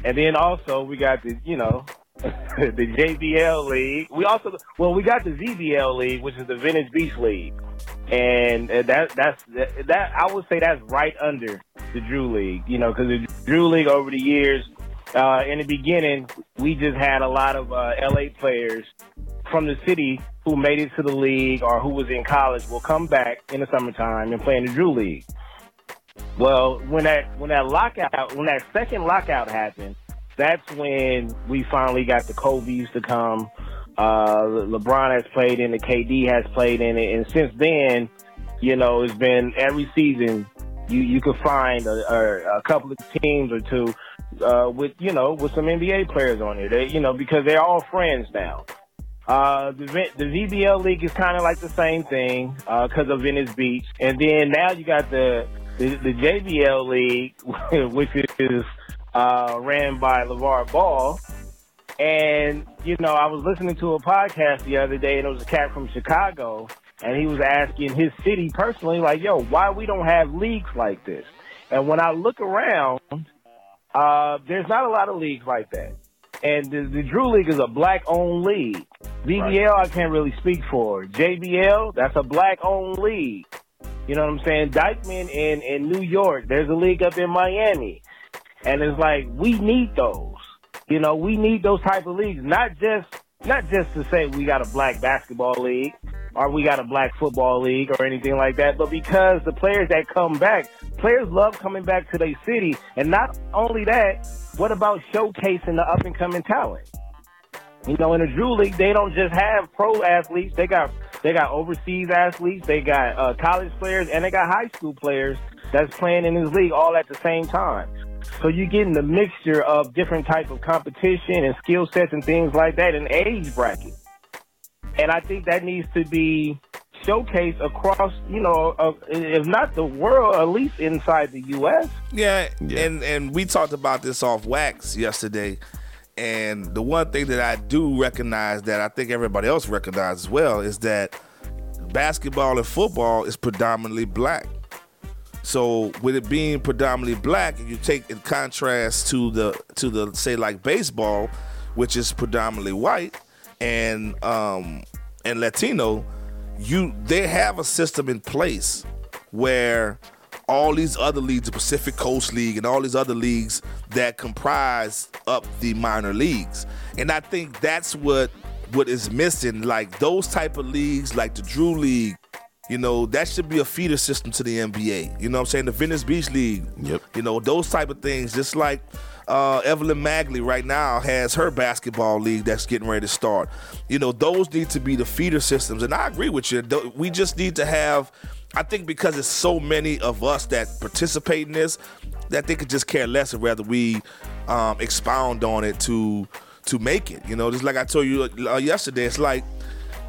and then also we got the you know the JBL League. We also well we got the VBL League, which is the Venice Beach League, and uh, that that's that, that I would say that's right under the Drew League. You know, because the Drew League over the years uh, in the beginning, we just had a lot of uh, LA players from the city who made it to the league or who was in college will come back in the summertime and play in the Drew League. Well, when that when that lockout when that second lockout happened, that's when we finally got the Kobe's to come. Uh, Le- LeBron has played in it, KD has played in it, and since then, you know, it's been every season. You you could find a, a, couple of teams or two uh, with you know with some NBA players on it. They you know because they're all friends now. Uh, the the VBL league is kind of like the same thing because of Venice Beach, and then now you got the the, the JBL league, which is uh, ran by LeVar Ball. And you know, I was listening to a podcast the other day, and it was a cat from Chicago, and he was asking his city personally, like, "Yo, why we don't have leagues like this?" And when I look around, uh, there's not a lot of leagues like that. And the, the Drew League is a black-owned league. VBL, I can't really speak for. JBL, that's a black-owned league. You know what I'm saying? Dyckman in, in New York. There's a league up in Miami. And it's like, we need those. You know, we need those type of leagues, not just, not just to say we got a black basketball league or we got a black football league or anything like that, but because the players that come back, players love coming back to their city. And not only that, what about showcasing the up and coming talent? You know, in the Drew League, they don't just have pro athletes. They got they got overseas athletes, they got uh, college players, and they got high school players that's playing in this league all at the same time. So you're getting the mixture of different type of competition and skill sets and things like that and age bracket. And I think that needs to be showcased across, you know, uh, if not the world, at least inside the U.S. Yeah, yeah, and and we talked about this off wax yesterday. And the one thing that I do recognize that I think everybody else recognizes as well is that basketball and football is predominantly black. So with it being predominantly black, you take in contrast to the to the say like baseball, which is predominantly white and um and Latino, you they have a system in place where all these other leagues, the Pacific Coast League and all these other leagues that comprise up the minor leagues. And I think that's what what is missing. Like those type of leagues, like the Drew League, you know, that should be a feeder system to the NBA. You know what I'm saying? The Venice Beach League. Yep. You know, those type of things. Just like uh, Evelyn Magley right now has her basketball league that's getting ready to start. You know, those need to be the feeder systems. And I agree with you. We just need to have I think because it's so many of us that participate in this, that they could just care less of whether we um, expound on it to to make it. You know, just like I told you uh, yesterday, it's like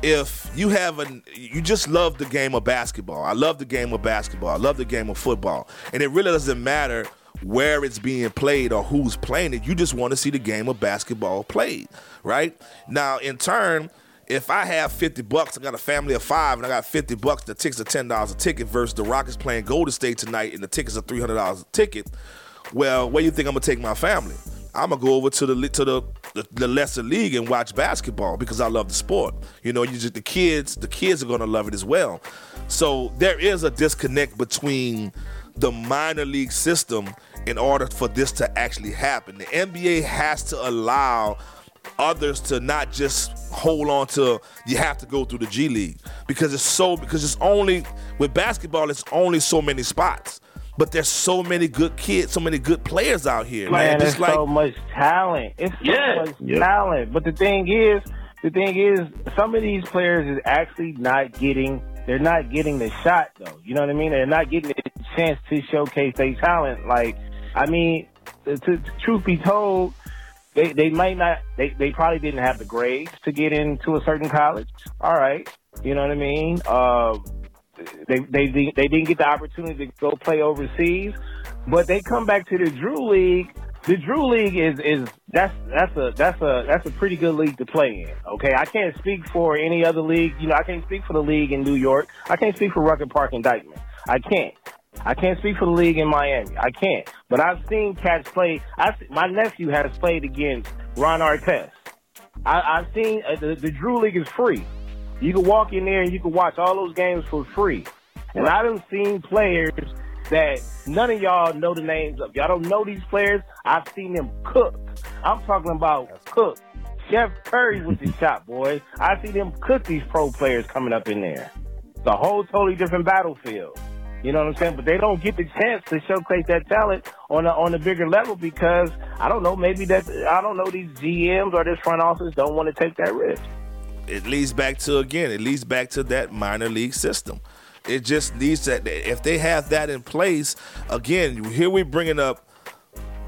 if you have an you just love the game of basketball. I love the game of basketball. I love the game of football, and it really doesn't matter where it's being played or who's playing it. You just want to see the game of basketball played, right? Now, in turn if I have 50 bucks, I got a family of five, and I got 50 bucks, the tickets are $10 a ticket versus the Rockets playing Golden State tonight, and the tickets are $300 a ticket. Well, where do you think I'm gonna take my family? I'm gonna go over to the to the, the, the lesser league and watch basketball because I love the sport. You know, you just the kids, the kids are gonna love it as well. So there is a disconnect between the minor league system in order for this to actually happen. The NBA has to allow others to not just hold on to you have to go through the G League because it's so because it's only with basketball it's only so many spots. But there's so many good kids, so many good players out here. Man, man. there's like, so much talent. It's so yeah. much yep. talent. But the thing is, the thing is, some of these players is actually not getting they're not getting the shot though. You know what I mean? They're not getting the chance to showcase their talent. Like, I mean, to, to, truth be told, they they might not they, they probably didn't have the grades to get into a certain college. All right. You know what I mean? Uh, they they they didn't get the opportunity to go play overseas, but they come back to the Drew League. The Drew League is is that's that's a that's a that's a pretty good league to play in. Okay, I can't speak for any other league. You know, I can't speak for the league in New York. I can't speak for Rucker Park Dyckman. I can't. I can't speak for the league in Miami. I can't. But I've seen cats play. I, my nephew has played against Ron Artest. I, have seen uh, the, the Drew League is free. You can walk in there and you can watch all those games for free. And I've seen players that none of y'all know the names of. Y'all don't know these players. I've seen them cook. I'm talking about cook. Chef Curry with the shot, boy. I see them cook these pro players coming up in there. It's a whole totally different battlefield. You know what I'm saying? But they don't get the chance to showcase that talent on a, on a bigger level because I don't know. Maybe that I don't know. These GMs or this front office don't want to take that risk. It leads back to again. It leads back to that minor league system. It just needs that. If they have that in place, again, here we're bringing up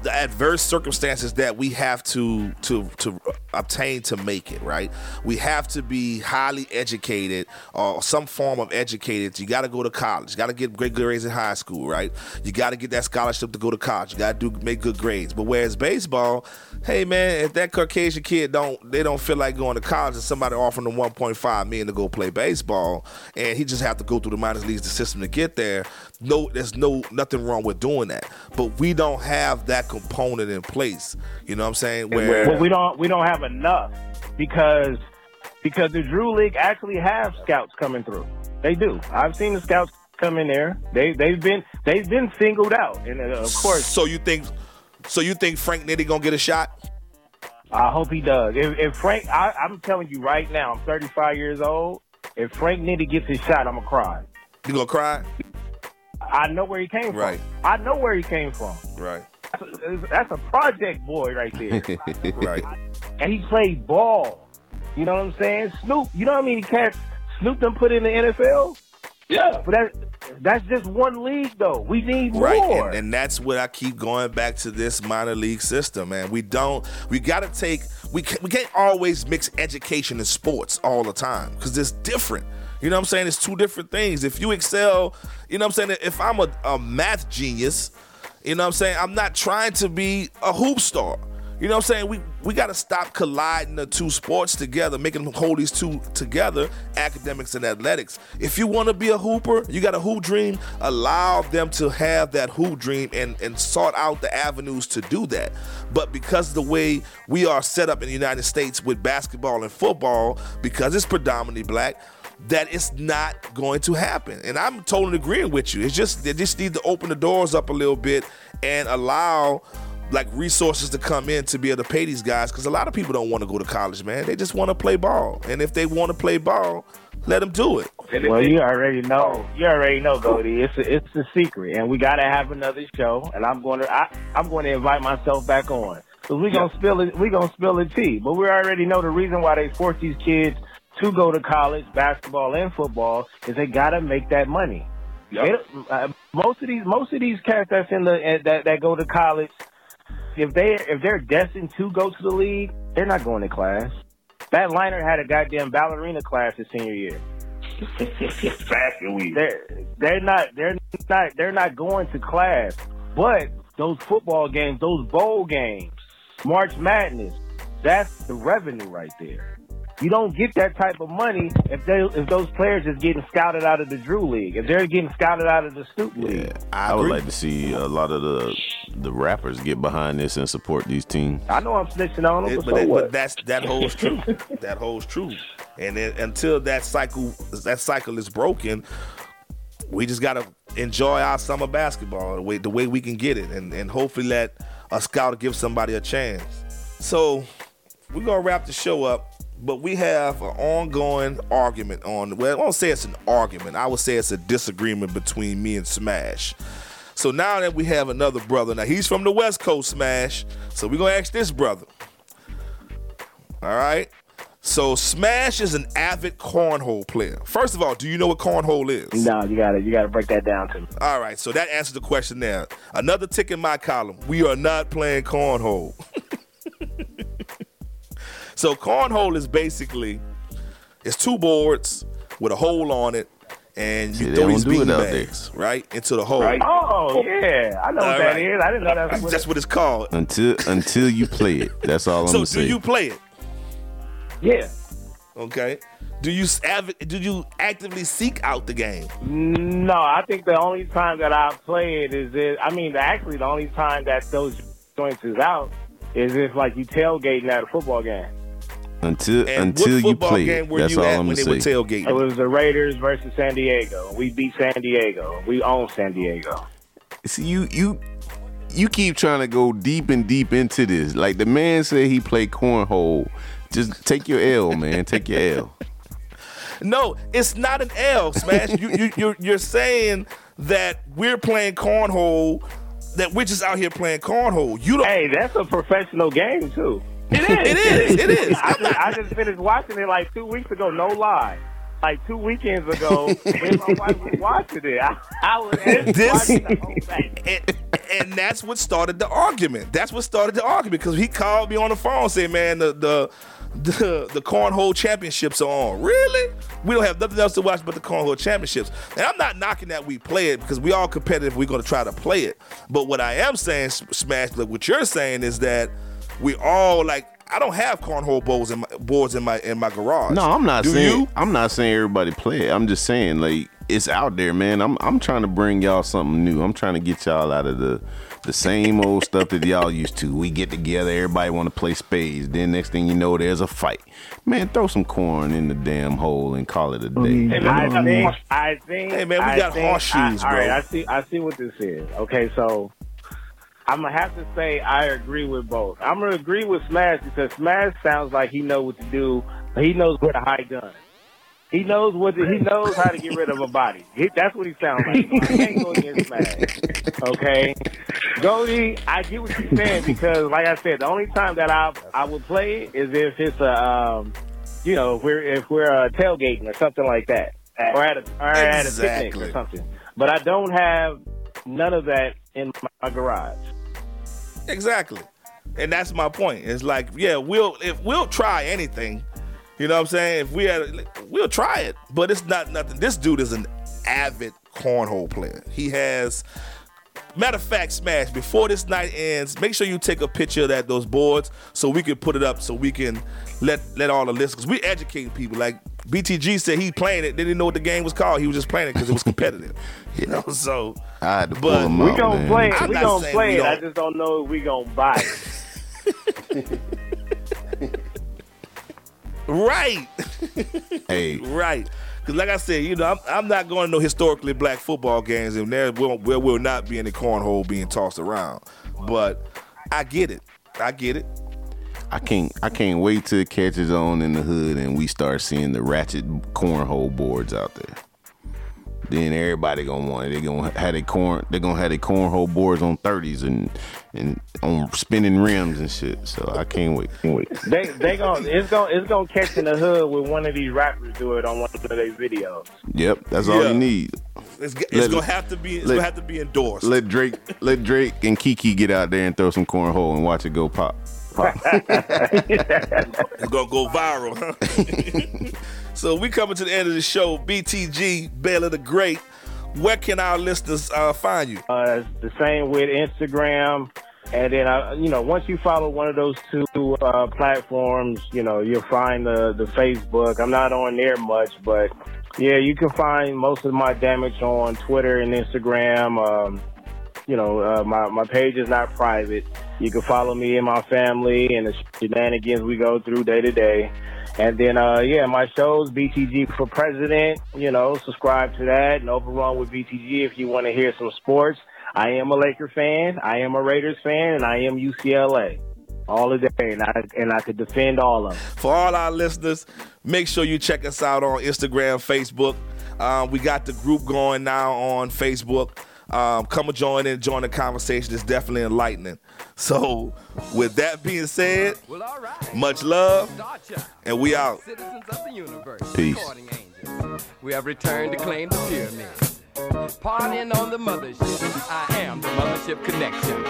the adverse circumstances that we have to to to obtain to make it right? We have to be highly educated or some form of educated. You got to go to college. You got to get great grades in high school right? You got to get that scholarship to go to college. You got to do make good grades. But whereas baseball hey man if that caucasian kid don't they don't feel like going to college and somebody offering them 1.5 million to go play baseball and he just have to go through the minor leagues the system to get there no there's no nothing wrong with doing that. But we don't have that component in place. You know what I'm saying? Where well, we don't we don't have enough because because the Drew League actually have scouts coming through. They do. I've seen the scouts come in there. They they've been they've been singled out, and uh, of course. So you think, so you think Frank Nitty gonna get a shot? I hope he does. If, if Frank, I, I'm telling you right now, I'm 35 years old. If Frank Nitty gets his shot, I'm gonna cry. You gonna cry? I know where he came from. Right. I know where he came from. Right. That's a, project boy right there. right. And he played ball. You know what I'm saying? Snoop. You know how many cats Snoop done put in the NFL? Yeah. But that that's just one league though. We need Right, more. and, and that's what I keep going back to this minor league system, man. We don't, we got to take, we can't, we can't always mix education and sports all the time because it's different. You know what I'm saying? It's two different things. If you excel, you know what I'm saying? If I'm a, a math genius, you know what I'm saying? I'm not trying to be a hoop star. You know what I'm saying? We we got to stop colliding the two sports together, making them hold these two together, academics and athletics. If you want to be a hooper, you got a hoop dream, allow them to have that hoop dream and, and sort out the avenues to do that. But because the way we are set up in the United States with basketball and football, because it's predominantly black, that it's not going to happen. And I'm totally agreeing with you. It's just they just need to open the doors up a little bit and allow like resources to come in to be able to pay these guys because a lot of people don't want to go to college, man. They just want to play ball, and if they want to play ball, let them do it. Well, you already know. You already know, Goldie. It's a, it's a secret, and we got to have another show. And I'm going to I, I'm going to invite myself back on because we gonna spill it. We gonna spill the tea. But we already know the reason why they force these kids to go to college, basketball and football, is they got to make that money. They uh, most of these most of these cats that's in the uh, that that go to college, if they if they're destined to go to the league, they're not going to class. That liner had a goddamn ballerina class his senior year. Fashion week. They're they're not they're not they're not going to class. But those football games, those bowl games, March Madness, that's the revenue right there. You don't get that type of money if they if those players is getting scouted out of the Drew League. If they're getting scouted out of the Snoop League. I, I would like to see a lot of the the rappers get behind this and support these teams. I know I'm snitching on them, It- but, but, so that, what? but that's that holds true. that holds true. And then, until that cycle that cycle is broken, we just gotta enjoy our summer basketball the way the way we can get it, and and hopefully let a scout give somebody a chance. So we're gonna wrap the show up. But we have an ongoing argument on. Well, I won't say it's an argument. I would say it's a disagreement between me and Smash. So now that we have another brother, now he's from the West Coast, Smash. So we're gonna ask this brother. All right. So Smash is an avid cornhole player. First of all, do you know what cornhole is? no, you gotta you gotta break that down to me. All right, so that answers the question there. Another tick in my column. We are not playing cornhole. so cornhole is basically it's two boards with a hole on it, and you See, throw these do it bean out bags right into the hole. Right. Oh yeah, I know All what right. is. I didn't know that's what That's what it's called. Until until you play it, that's all I'm So gonna do you play it? Yeah. Okay. Do you avid, do you actively seek out the game? No, I think the only time that I played it is it. I mean, actually, the only time that those joints is out is if like you tailgating at a football game. Until And until what you play game were that's you all at I'm when gonna were say. tailgating? It was the Raiders versus San Diego. We beat San Diego. We own San Diego. See you you you keep trying to go deep and deep into this. Like the man said he played cornhole. Just take your L, man. Take your L. No, it's not an L, Smash. you, you, you're, you're saying that we're playing cornhole, that we're just out here playing cornhole. You don't. Hey, that's a professional game too. It is. It is. It is. I just, I just finished watching it like two weeks ago. No lie. Like two weekends ago, when my wife was watching it, I, I was This- watching the whole thing. and, and that's what started the argument. That's what started the argument because he called me on the phone saying, "Man, the the the, the cornhole championships are on. Really? We don't have nothing else to watch but the cornhole championships." And I'm not knocking that we play it because we all competitive. We're going to try to play it. But what I am saying, Smash, like what you're saying is that we all like. I don't have cornhole bowls in my boards in my in my garage. No, I'm not Do saying you? I'm not saying everybody play it. I'm just saying like it's out there, man. I'm I'm trying to bring y'all something new. I'm trying to get y'all out of the the same old stuff that y'all used to. We get together, everybody want to play spades. Then next thing you know, there's a fight. Man, throw some corn in the damn hole and call it a day. I think, I think. Hey, man, we I got think- horseshoes, I, all right. I see. I see what this is. Okay, so I'm gonna have to say I agree with both. I'm gonna agree with Smash because Smash sounds like he knows what to do. He knows where to hide guns. He knows what to, he knows how to get rid of a body. He, that's what he sounds like. So I can't go against Smash. Okay, Goldie, I get what you're saying because, like I said, the only time that I I would play it is if it's a um, you know, if we're if we're uh, tailgating or something like that, or at a or at a picnic or something. But I don't have none of that in my garage. Exactly. And that's my point. It's like, yeah, we'll if we'll try anything. You know what I'm saying? If we had we'll try it, but it's not nothing. This dude is an avid cornhole player. He has matter of fact, Smash, before this night ends, make sure you take a picture of that those boards so we can put it up so we can let let all the listeners we educating people. Like BTG said he playing it, they didn't know what the game was called. He was just playing it because it was competitive. you know, so I had to pull But them We out, gonna man. play it. I'm we not gonna play we it. I just don't know if we gonna buy it. right. Hey, Right. Because, like I said, you know, I'm, I'm not going to no historically black football games, and there will, there will not be any cornhole being tossed around. But I get it. I get it. I can't I can't wait till it catches on in the hood and we start seeing the ratchet cornhole boards out there. Then everybody gonna want it. They gonna have their corn. They gonna have their cornhole boards on thirties and and on spinning rims and shit. So I can't wait. Can't wait. They they gonna it's gonna it's gonna catch in the hood with one of these rappers do it on one of their videos. Yep, that's all Yeah. you need. It's, it's Let- gonna have to be. It's let- gonna have to be endorsed. Let Drake let Drake and Kiki get out there and throw some cornhole and watch it go pop. It's gonna go viral, huh? so we coming to the end of the show. BTG Baylor the Great. Where can our listeners uh, find you? Uh, the same with Instagram. And then, you know, once you follow one of those two uh, platforms, you know, you'll find the, the Facebook. I'm not on there much, but yeah, you can find most of my damage on Twitter and Instagram. Um, you know, uh, my, my page is not private. You can follow me and my family and the shenanigans we go through day to day. And then, uh, yeah, my shows, BTG for President, you know, subscribe to that and overrun with BTG if you want to hear some sports. I am a Laker fan. I am a Raiders fan and I am UCLA all the day. And I, and I could defend all of them. For all our listeners, make sure you check us out on Instagram, Facebook. Um, we got the group going now on Facebook. Um, come and join in, join the conversation. It's definitely enlightening. So, with that being said, Well, all right. much love, and we out. Citizens of the universe. Peace. We have returned to claim the pyramid. Partying on the mothership. I am the mothership connection.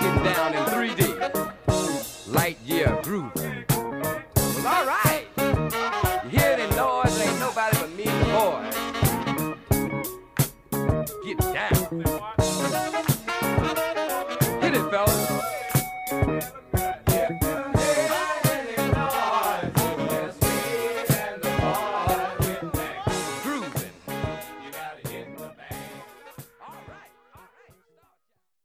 Getting down in 3D. Light year grooving.